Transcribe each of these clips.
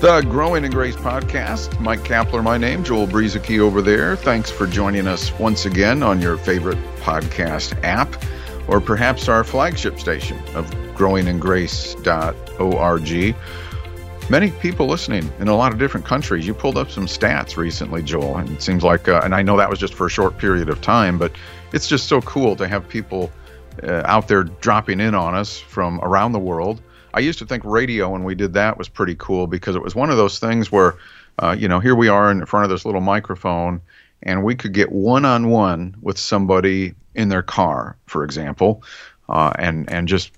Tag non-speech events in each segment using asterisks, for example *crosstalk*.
The Growing in Grace podcast. Mike Kapler, my name. Joel Brueseke over there. Thanks for joining us once again on your favorite podcast app, or perhaps our flagship station of growingingrace.org. Many people listening in a lot of different countries. You pulled up some stats recently, Joel, and it seems like, uh, and I know that was just for a short period of time, but it's just so cool to have people uh, out there dropping in on us from around the world I used to think radio when we did that was pretty cool because it was one of those things where, uh, you know, here we are in front of this little microphone and we could get one on one with somebody in their car, for example, uh, and and just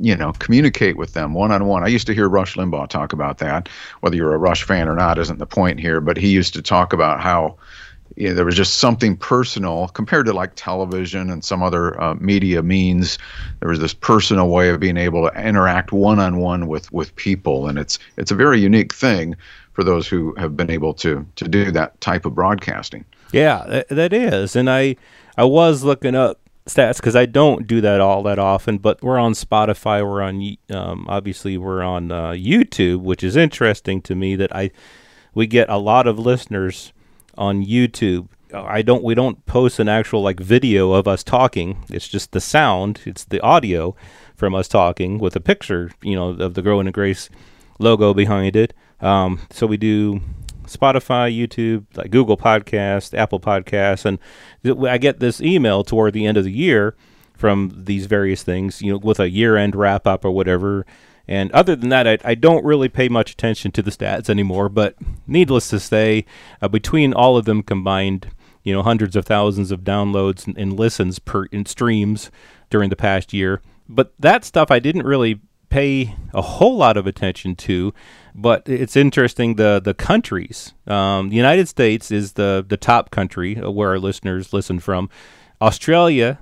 you know communicate with them one on one. I used to hear Rush Limbaugh talk about that. Whether you're a Rush fan or not isn't the point here, but he used to talk about how you know, there was just something personal compared to like television and some other uh, media means. There was this personal way of being able to interact one on one with with people, and it's it's a very unique thing for those who have been able to to do that type of broadcasting. Yeah, that is, and I I was looking up stats because I don't do that all that often. But we're on Spotify, we're on um, obviously we're on uh, YouTube, which is interesting to me that I we get a lot of listeners on YouTube. I don't we don't post an actual like video of us talking. It's just the sound, it's the audio from us talking with a picture, you know, of the Growing in Grace logo behind it. Um, so we do Spotify, YouTube, like Google Podcast, Apple Podcasts, and th- I get this email toward the end of the year from these various things, you know, with a year-end wrap-up or whatever, and other than that, I, I, don't really pay much attention to the stats anymore. But needless to say, uh, between all of them combined, you know, hundreds of thousands of downloads and, and listens per in streams during the past year. But that stuff I didn't really pay a whole lot of attention to. But it's interesting the the countries. Um, the United States is the the top country where our listeners listen from. Australia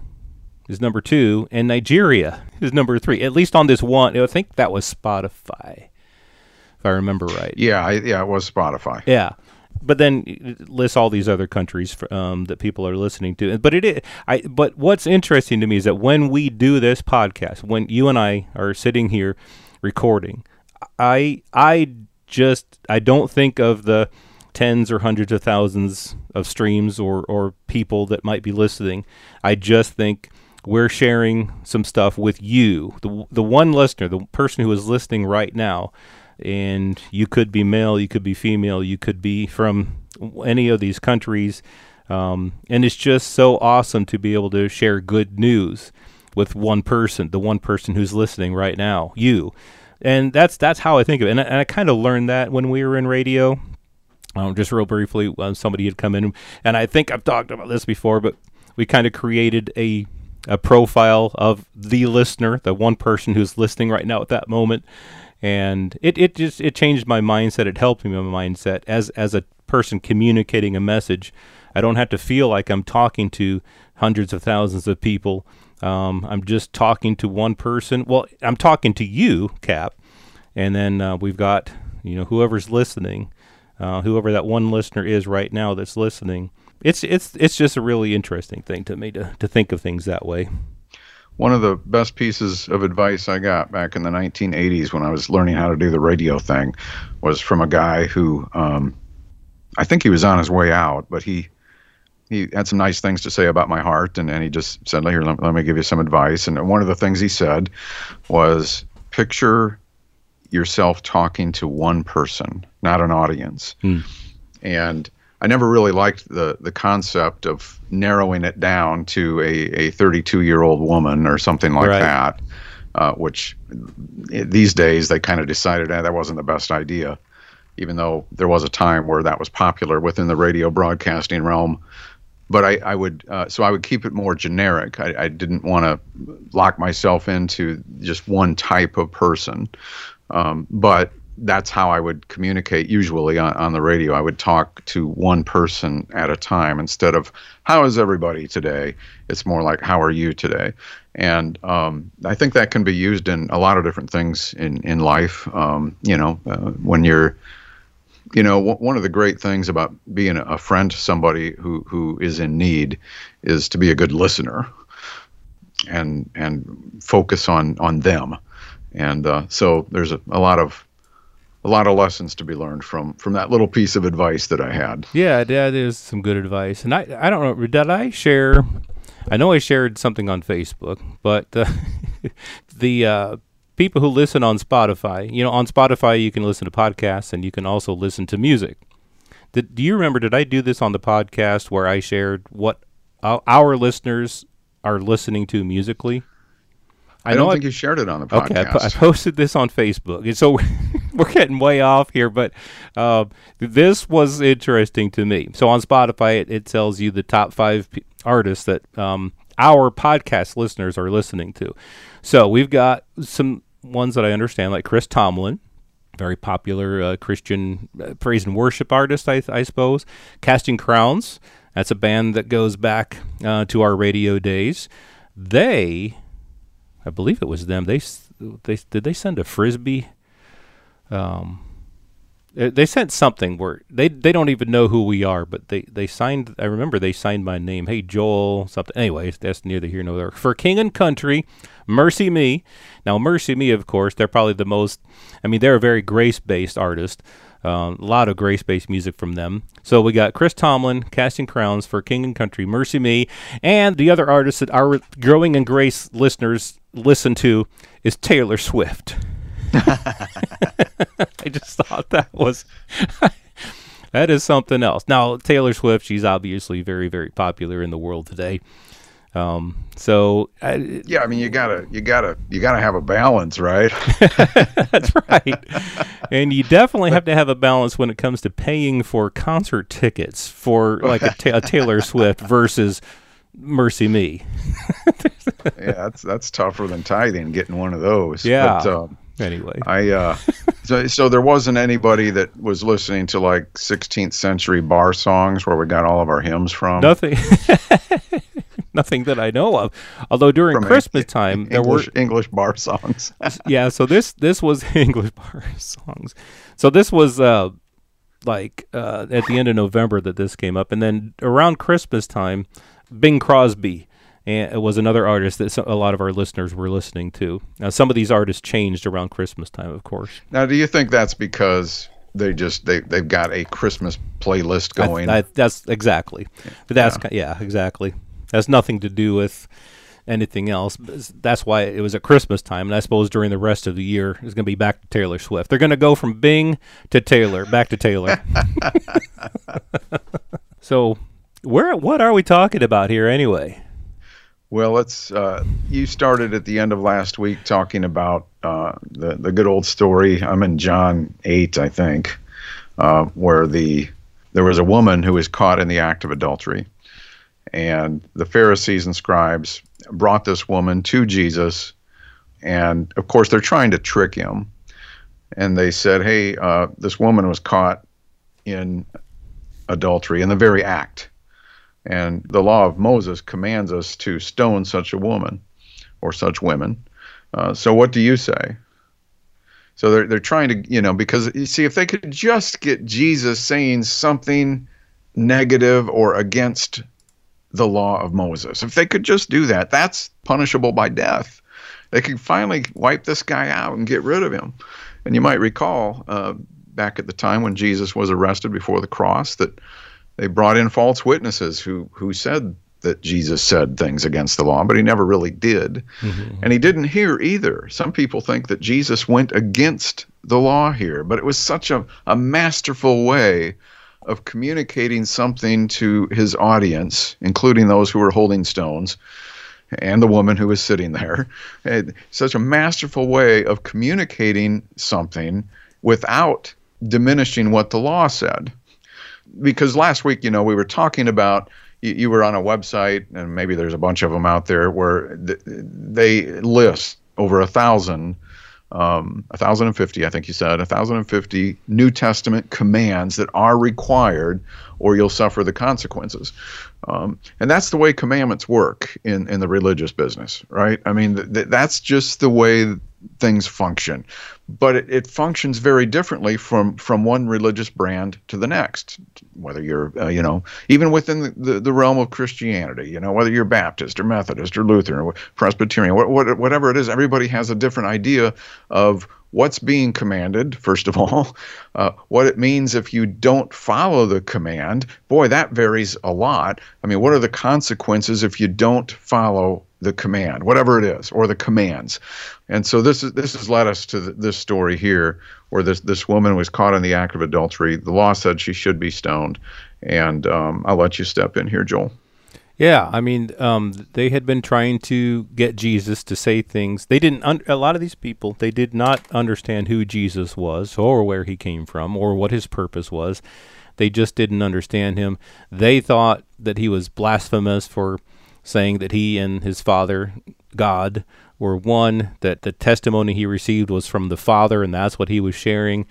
is number two, and Nigeria is number three. At least on this one, I think that was Spotify, if I remember right. Yeah, I, yeah, it was Spotify. Yeah, but then it lists all these other countries for, um, that people are listening to. But it is, I. But what's interesting to me is that when we do this podcast, when you and I are sitting here recording, I I just I don't think of the tens or hundreds of thousands of streams or or people that might be listening. I just think we're sharing some stuff with you, the the one listener, the person who is listening right now, and you could be male, you could be female, you could be from any of these countries, um, and it's just so awesome to be able to share good news with one person, the one person who's listening right now, you, and that's that's how I think of it, and I, I kind of learned that when we were in radio. Um, just real briefly, uh, somebody had come in, and I think I've talked about this before, but we kind of created a a profile of the listener, the one person who's listening right now at that moment. And it, it just it changed my mindset. It helped me my mindset as as a person communicating a message. I don't have to feel like I'm talking to hundreds of thousands of people. Um, I'm just talking to one person. Well, I'm talking to you, Cap, and then uh, we've got you know whoever's listening, uh, whoever that one listener is right now that's listening it's it's it's just a really interesting thing to me to to think of things that way. One of the best pieces of advice I got back in the 1980s when I was learning how to do the radio thing was from a guy who um, I think he was on his way out, but he he had some nice things to say about my heart, and, and he just said, "Here, let, let me give you some advice." And one of the things he said was, "Picture yourself talking to one person, not an audience." Hmm. And I never really liked the the concept of narrowing it down to a a 32 year old woman or something like right. that. Uh, which these days they kind of decided eh, that wasn't the best idea, even though there was a time where that was popular within the radio broadcasting realm. But I, I would uh, so I would keep it more generic. I, I didn't want to lock myself into just one type of person. Um, but that's how I would communicate usually on, on the radio. I would talk to one person at a time instead of how is everybody today. It's more like how are you today, and um, I think that can be used in a lot of different things in in life. Um, you know, uh, when you're you know, w- one of the great things about being a friend to somebody who, who is in need is to be a good listener and and focus on on them. And uh, so there's a, a lot of a lot of lessons to be learned from from that little piece of advice that I had. Yeah, that is some good advice. And I I don't know, did I share? I know I shared something on Facebook, but uh, *laughs* the uh, people who listen on Spotify, you know, on Spotify you can listen to podcasts and you can also listen to music. Did, do you remember? Did I do this on the podcast where I shared what our listeners are listening to musically? I, I don't think I, you shared it on the podcast. Okay, I, I posted this on Facebook, and so *laughs* *laughs* we're getting way off here. But uh, this was interesting to me. So on Spotify, it, it tells you the top five p- artists that um, our podcast listeners are listening to. So we've got some ones that I understand, like Chris Tomlin, very popular uh, Christian uh, praise and worship artist, I, I, suppose. Casting Crowns, that's a band that goes back uh, to our radio days. They, I believe it was them. They, they did they send a frisbee? Um, they sent something where they they don't even know who we are, but they they signed. I remember they signed my name. Hey Joel, something. Anyways, that's neither here nor there. For King and Country, MercyMe. Now MercyMe, of course, they're probably the most. I mean, they're a very grace based artist. Um, a lot of grace based music from them. So we got Chris Tomlin, Casting Crowns for King and Country, MercyMe, and the other artist that our growing in grace listeners listen to is Taylor Swift. *laughs* I just thought that was *laughs* that is something else. Now Taylor Swift, she's obviously very very popular in the world today. Um, so I, yeah, I mean you gotta you gotta you gotta have a balance, right? *laughs* That's right, and you definitely have to have a balance when it comes to paying for concert tickets for like a, ta- a Taylor Swift versus MercyMe. yeah, that's that's tougher than tithing, getting one of those. Yeah. But, um, anyway. I uh, *laughs* so so there wasn't anybody that was listening to like 16th century bar songs where we got all of our hymns from. Nothing. *laughs* Nothing that I know of. Although during from Christmas time there were English bar songs. *laughs* yeah, so this this was English bar songs. So this was uh like uh, at the end of November that this came up, and then around Christmas time, Bing Crosby and it was another artist that a lot of our listeners were listening to. Now, some of these artists changed around Christmas time, of course. Now, do you think that's because they just they they've got a Christmas playlist going? I, I, that's exactly. That's yeah. yeah, exactly. Has nothing to do with anything else. That's why it was at Christmas time, and I suppose during the rest of the year it's going to be back to Taylor Swift. They're going to go from Bing to Taylor, back to Taylor. *laughs* *laughs* so, where what are we talking about here anyway? Well, let's. Uh, you started at the end of last week talking about uh, the the good old story. I'm in John eight, I think, uh, where the there was a woman who was caught in the act of adultery, and the Pharisees and scribes brought this woman to Jesus, and of course they're trying to trick him, and they said, "Hey, uh, this woman was caught in adultery in the very act." And the law of Moses commands us to stone such a woman or such women. Uh, so what do you say? So they're they're trying to you know because you see if they could just get Jesus saying something negative or against the law of Moses, if they could just do that, that's punishable by death. They could finally wipe this guy out and get rid of him. And you might recall uh, back at the time when Jesus was arrested before the cross that they brought in false witnesses who who said that Jesus said things against the law, but he never really did. Mm-hmm. And he didn't hear either. Some people think that Jesus went against the law here, but it was such a, a masterful way of communicating something to his audience, including those who were holding stones and the woman who was sitting there. Such a masterful way of communicating something without diminishing what the law said because last week, you know, we were talking about you, you, were on a website, and maybe there's a bunch of them out there where th- they list over a thousand um, a 1,050, I think you said, a 1,050 New Testament commands that are required, or you'll suffer the consequences. Um, and that's the way commandments work in, in the religious business, right? I mean, th- that's just the way things function. But it, it, functions very differently from, from one religious brand to the next. Whether you're, uh, you know, even within the, the, the, realm of Christianity, you know, whether you're Baptist or Methodist or Lutheran or Presbyterian, what, what, whatever it is, everybody has a different idea of what's being commanded, first of all, *laughs* uh, what it means if you don't follow the command. Boy, that varies a lot. I mean, what are the consequences if you don't follow the command, whatever it is, or the commands? And so this is this has led us to this story here, where this this woman was caught in the act of adultery. The law said she should be stoned, and um, I'll let you step in here, Joel. Yeah, I mean, um, they had been trying to get Jesus to say things. They didn't. Un- a lot of these people, they did not understand who Jesus was, or where he came from, or what his purpose was. They just didn't understand him. They thought that he was blasphemous for saying that he and his Father, God, were one. That the testimony he received was from the Father, and that's what he was sharing.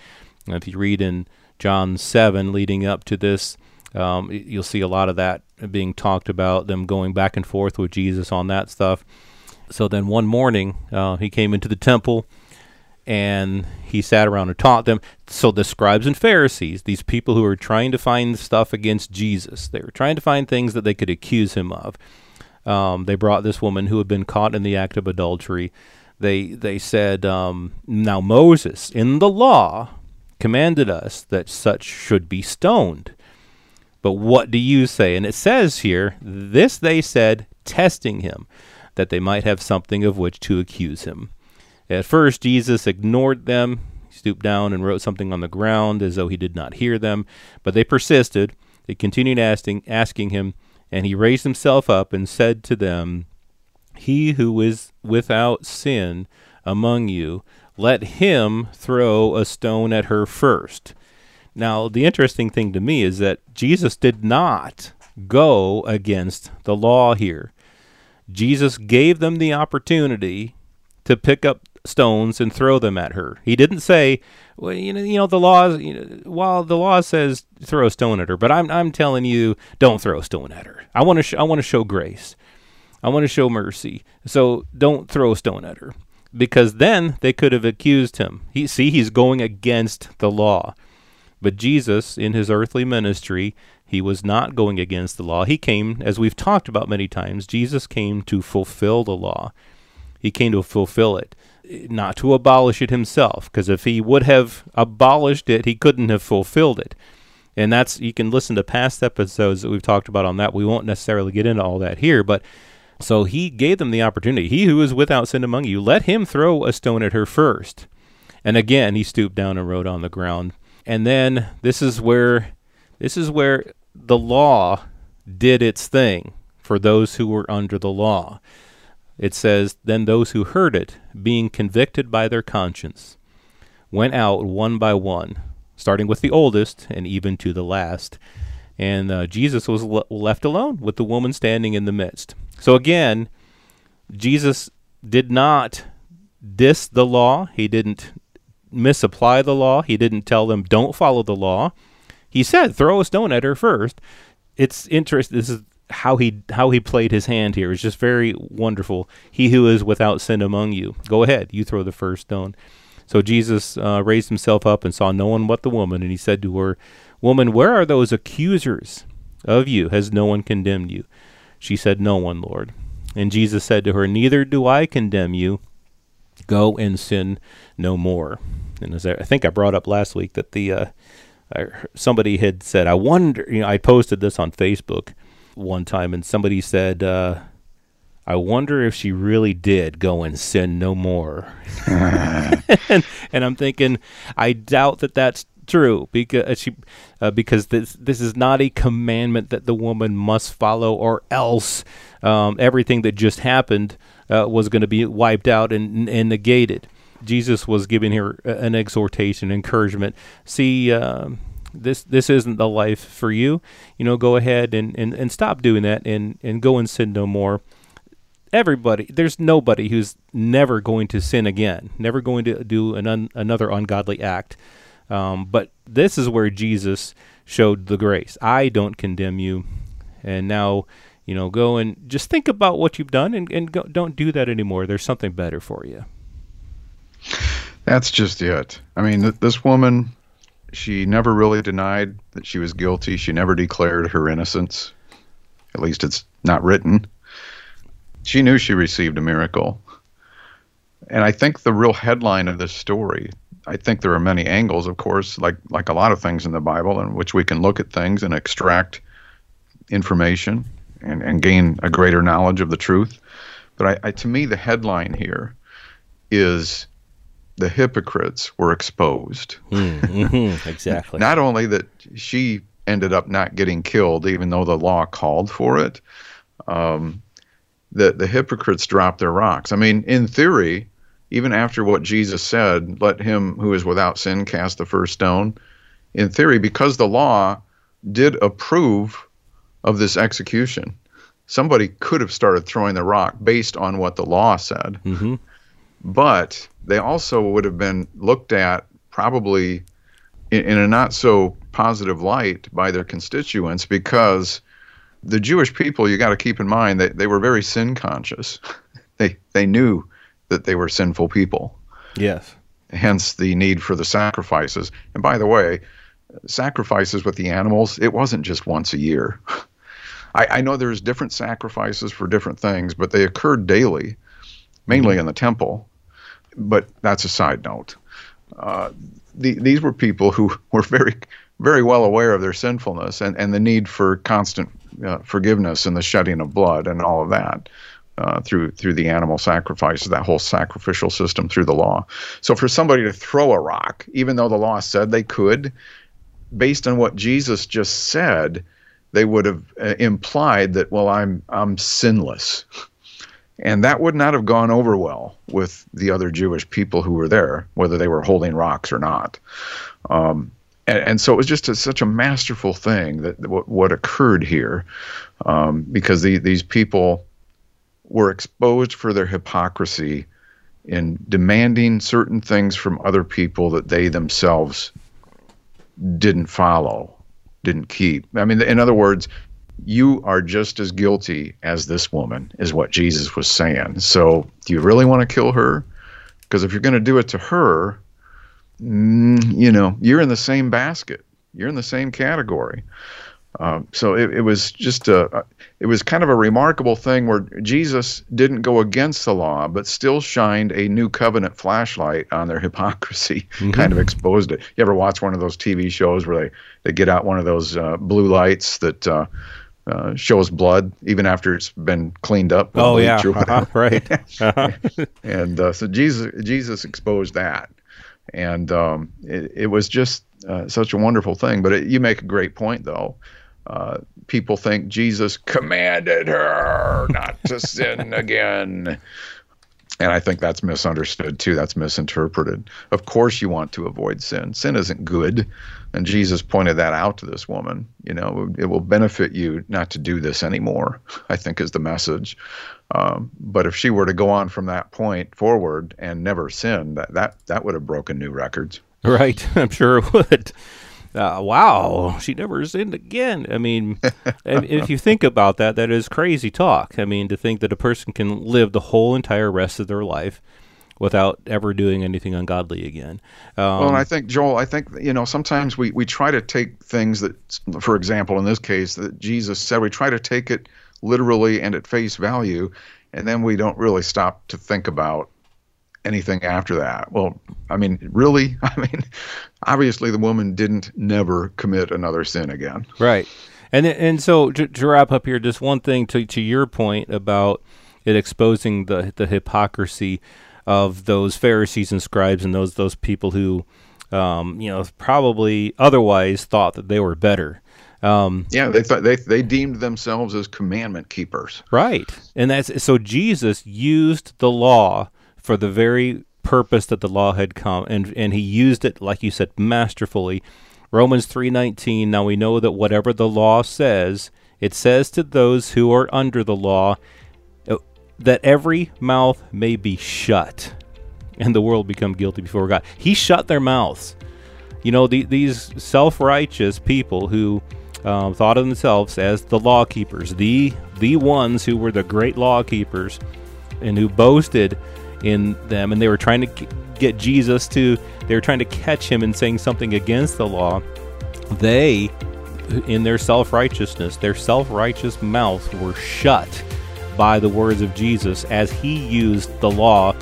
And if you read in John seven, leading up to this um, you'll see a lot of that being talked about, them going back and forth with Jesus on that stuff. So then one morning, uh, he came into the temple and he sat around and taught them. So the scribes and Pharisees, these people who were trying to find stuff against Jesus, they were trying to find things that they could accuse him of. Um, they brought this woman who had been caught in the act of adultery. They they said, um, "Now Moses in the law commanded us that such should be stoned." But what do you say? And it says here, this they said, testing him, that they might have something of which to accuse him. At first, Jesus ignored them. He stooped down and wrote something on the ground as though he did not hear them. But they persisted. They continued asking, asking him, and he raised himself up and said to them, He who is without sin among you, let him throw a stone at her first. Now, the interesting thing to me is that Jesus did not go against the law here. Jesus gave them the opportunity to pick up stones and throw them at her. He didn't say, well, you know, you know the law. You know, while the law says throw a stone at her, but I'm I'm telling you, don't throw a stone at her. I want to sh- I want to show grace. I want to show mercy. So don't throw a stone at her, because then they could have accused him. He see he's going against the law. But Jesus, in his earthly ministry, he was not going against the law. He came, as we've talked about many times, Jesus came to fulfill the law. He came to fulfill it, not to abolish it himself, because if he would have abolished it, he couldn't have fulfilled it. And that's, you can listen to past episodes that we've talked about on that. We won't necessarily get into all that here, but so he gave them the opportunity. He who is without sin among you, let him throw a stone at her first. And again, he stooped down and wrote on the ground. And then this is where this is where the law did its thing for those who were under the law. It says, Then those who heard it, being convicted by their conscience, went out one by one, starting with the oldest and even to the last. And uh, Jesus was le- left alone with the woman standing in the midst. So again, Jesus did not diss the law. He didn't misapply the law. He didn't tell them don't follow the law. He said throw a stone at her first. It's interesting. This is how he how he played his hand here is just very wonderful. He who is without sin among you, go ahead, you throw the first stone. So Jesus uh, raised himself up and saw no one but the woman, and he said to her, "Woman, where are those accusers of you? Has no one condemned you?" She said, "No one, Lord." And Jesus said to her, "Neither do I condemn you. Go and sin no more." And as I, I think I brought up last week that the uh, I, somebody had said, I wonder, you know, I posted this on Facebook one time, and somebody said, uh, I wonder if she really did go and sin no more. *laughs* and, and, I'm thinking, I doubt that that's true because uh, she, uh, because this this is not a commandment that the woman must follow, or else um, everything that just happened uh, was going to be wiped out and, and negated. Jesus was giving her an exhortation, encouragement. See, uh, this this isn't the life for you. You know, go ahead and, and, and stop doing that and, and go and sin no more. everybody, there's nobody who's never going to sin again, never going to do an un, another ungodly act. Um, but this is where Jesus showed the grace. I don't condemn you, and now you know go and just think about what you've done and, and go, don't do that anymore. There's something better for you. That's just it. I mean, th- this woman, she never really denied that she was guilty. She never declared her innocence. At least it's not written. She knew she received a miracle. And I think the real headline of this story, I think there are many angles, of course, like like a lot of things in the Bible, in which we can look at things and extract information and, and gain a greater knowledge of the truth. But I, I, to me, the headline here is the hypocrites were exposed. Mm-hmm, *laughs* exactly. not only that she ended up not getting killed, even though the law called for it, um, the the hypocrites dropped their rocks. I mean, in theory, even after what Jesus said, let him who is without sin cast the first stone. In theory, because the law did approve of this execution, somebody could have started throwing the rock based on what the law said. Mm-hmm. But they also would have been looked at probably in, in a not so positive light by their constituents because the Jewish people, you got to keep in mind that they were very sin conscious. *laughs* they they knew that they were sinful people. Yes. Hence the need for the sacrifices. And by the way, sacrifices with the animals, it wasn't just once a year. *laughs* I, I know there's different sacrifices for different things, but they occurred daily, mainly mm-hmm. in the temple. But that's a side note. Uh, the, these were people who *laughs* were very, very well aware of their sinfulness and, and the need for constant uh, forgiveness and the shedding of blood and all of that. Uh, through through the animal sacrifices, that whole sacrificial system through the law. So for somebody to throw a rock, even though the law said they could, based on what Jesus just said, they would have uh, implied that well, I'm I'm sinless, *laughs* and that would not have gone over well with the other Jewish people who were there, whether they were holding rocks or not. Um, and, and, so it was just a, such a masterful thing that what, what occurred here, um, because the, these people were exposed for their hypocrisy in demanding certain things from other people that they themselves didn't follow, didn't keep. I mean, in other words, you are just as guilty as this woman, is what Jesus was saying. So, do you really want to kill her? Because if you're going to do it to her, mm, you know, you're in the same basket. You're in the same category. Um, so it, it, was just a, it was kind of a remarkable thing where Jesus didn't go against the law, but still shined a new covenant flashlight on their *laughs* hypocrisy, mm-hmm. kind of exposed it. You ever watch one of those TV shows where they, they get out one of those uh, blue lights that uh, uh, shows blood even after it's been cleaned up? Oh yeah, uh-huh. right. *laughs* Uh-huh. and uh, so Jesus Jesus exposed that, and um, it, it was just uh, such a wonderful thing. But it, you make a great point though uh, people think Jesus commanded her not to sin again. And I think that's misunderstood too. That's misinterpreted. Of course, you want to avoid sin. Sin isn't good. And Jesus pointed that out to this woman. You know, it will benefit you not to do this anymore, I think is the message. Um, but if she were to go on from that point forward and never sin, that, that, that would have broken new records. Right. *laughs* I'm sure it would uh, wow, she never sinned again. I mean, *laughs* if you think about that, that is crazy talk. I mean, to think that a person can live the whole entire rest of their life without ever doing anything ungodly again. Um, well, and I think Joel, I think you know sometimes we we try to take things that, for example, in this case that Jesus said, we try to take it literally and at face value, and then we don't really stop to think about anything after that. Well, I mean, really? *laughs* I mean, obviously the woman didn't never commit another sin again. Right. And and so to, to wrap up here, just one thing to to your point about it exposing the the hypocrisy of those Pharisees and scribes and those those people who, um, you know, probably otherwise thought that they were better. Um, yeah, they thought they they deemed themselves as commandment keepers. Right, and that's so Jesus used the law for the very purpose that the law had come and and he used it like you said masterfully Romans 3:19 Now we know that whatever the law says it says to those who are under the law uh, that every mouth may be shut and the world become guilty before God. He shut their mouths. You know, the, these self righteous people who um, thought of themselves as the law keepers, the, the ones who were the great law keepers and who boasted in them, and they were trying to get Jesus to, they were trying to catch him in saying something against the law. They, in their self righteousness, their self righteous mouths were shut by the words of Jesus as he used the law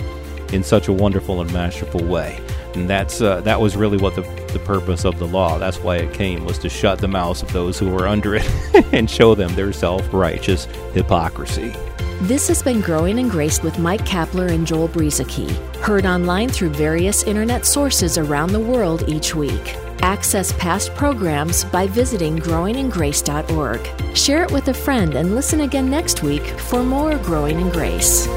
in such a wonderful and masterful way. And that's uh, that was really what the, the purpose of the law. That's why it came was to shut the mouths of those who were under it *laughs* and show them their self-righteous hypocrisy. This has been Growing in Grace with Mike Kapler and Joel Brueseke, heard online through various internet sources around the world each week. Access past programs by visiting growingingrace.org. Share it with a friend and listen again next week for more Growing in Grace.